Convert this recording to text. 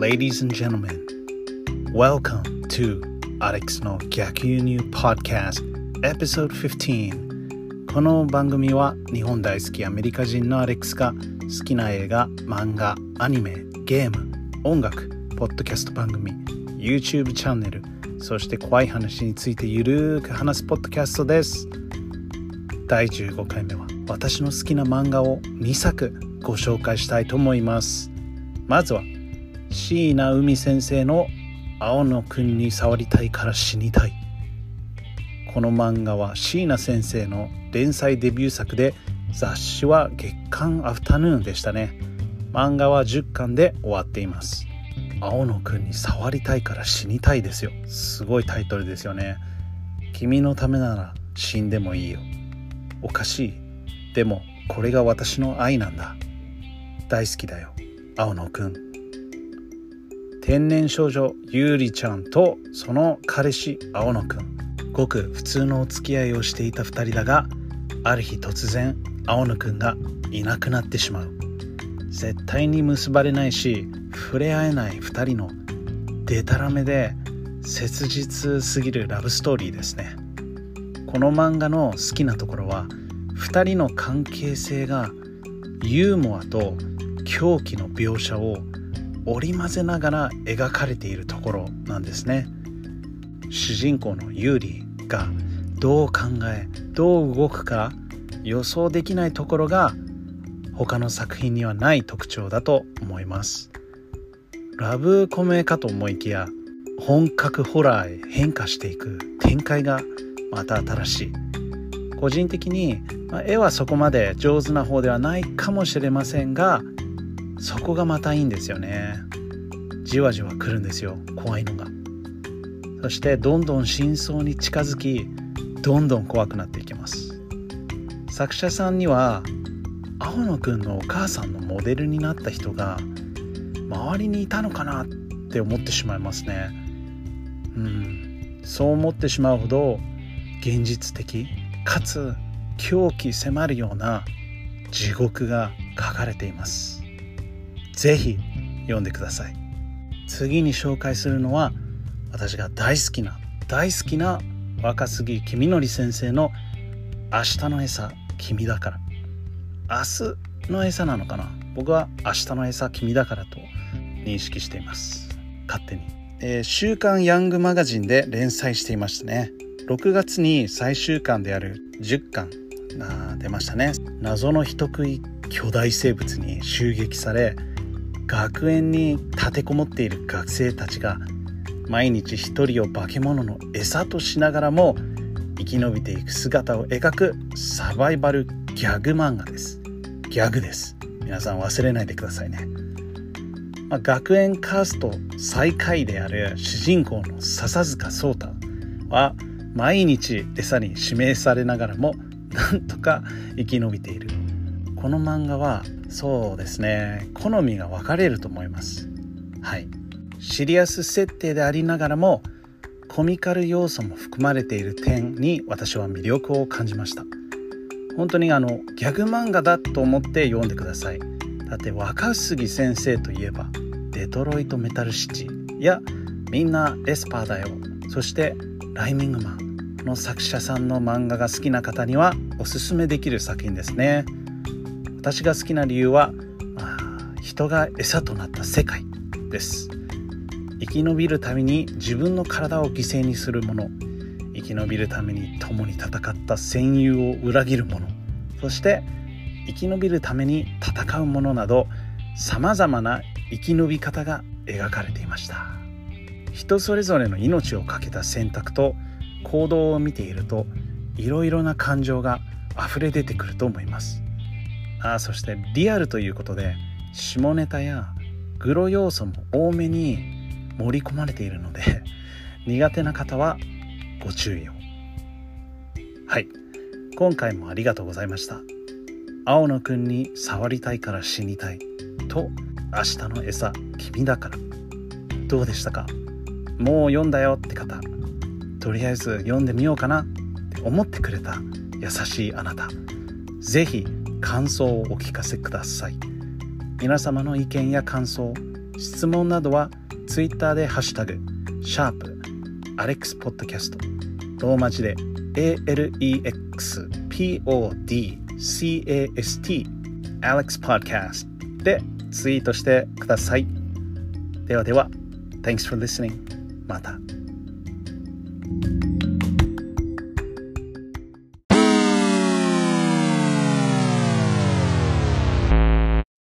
ladies and gentlemen. Welcome to Alex の逆輸入 Podcast Episode 15この番組は日本大好きアメリカ人のアレックスが好きな映画、漫画、アニメ、ゲーム、音楽、ポッドキャスト番組、YouTube チャンネルそして怖い話についてゆるーく話すポッドキャストです第15回目は私の好きな漫画を2作ご紹介したいと思いますまずは椎名海先生の青野くんに触りたいから死にたい。この漫画は椎名先生の連載デビュー作で雑誌は月刊アフタヌーンでしたね。漫画は10巻で終わっています。青野くんに触りたいから死にたいですよ。すごいタイトルですよね。君のためなら死んでもいいよ。おかしい。でもこれが私の愛なんだ。大好きだよ青野くん。天然少女ゆうりちゃんとその彼氏青野くん。ごく普通のお付き合いをしていた2人だがある日突然青野くんがいなくなってしまう。絶対に結ばれないし触れ合えない2人のデタラメで切実すぎるラブストーリーですね。この漫画の好きなところは2人の関係性がユーモアと狂気の描写を織り交ぜながら描かれているところなんですね。主人公のユーリがどう考えどう動くか予想できないところが他の作品にはない特徴だと思います。ラブコメかと思いきや本格ホラーへ変化していく展開がまた新しい。個人的に、まあ、絵はそこまで上手な方ではないかもしれませんがそこがまたいいんですよね。じわじわ来るんですよ。怖いのが。そしてどんどん真相に近づきどんどん怖くなっていきます。作者さんには青野くんのお母さんのモデルになった人が周りにいたのかなって思ってしまいますね。うん。そう思ってしまうほど現実的かつ狂気迫るような地獄が書かれています。是非読んでください。次に紹介するのは私が大好きな大好きな若杉君則先生の「明日の餌君だから」明日の餌なのかな？僕は明日の餌君だからと認識しています。勝手に、えー、週刊ヤングマガジンで連載していましたね。6月に最終巻である10巻が出ましたね。謎の人食い巨大生物に襲撃され学園に立てこもっている学生たちが毎日一人を化け物の餌としながらも生き延びていく姿を描くサバイバルギャグ漫画です。ギャグです。皆さん忘れないでくださいね。まあ、学園カースト最下位である主人公の笹塚壮太は毎日餌に指名されながらもなんとか生き延びている。この漫画はそうですね。好みが分かれると思います。はい。シリアス設定でありながらもコミカル要素も含まれている点に私は魅力を感じました。本当にあのギャグ漫画だと思って読んでください。だって若杉先生といえば「デトロイト・メタル・シティ」や「みんなエスパーだよ」そして「ライミングマン」の作者さんの漫画が好きな方にはおすすめできる作品ですね。私が好きな理由は、まあ、人が餌となった世界です。生き延びるために自分の体を犠牲にするもの。生き延びるために共に戦った戦友を裏切る者そして生き延びるために戦うものなどさまざまな生き延び方が描かれていました。人それぞれの命を懸けた選択と行動を見ているといろいろな感情が溢れ出てくると思います。あそしてリアルということで下ネタやグロ要素も多めに盛り込まれているので苦手な方はご注意を。はい。今回もありがとうございました。青野くんに触りたいから死にたい。と明日の餌君だから。どうでしたか？もう読んだよって方。とりあえず読んでみようかなって思ってくれた優しいあなた。是非感想をお聞かせください皆様の意見や感想質問などは Twitter でハッシュタグシャープアレックスポッドキャストローマ字で ALEXPODCAST Alex Podcast でツイートしてください。ではでは、Thanks for listening. また。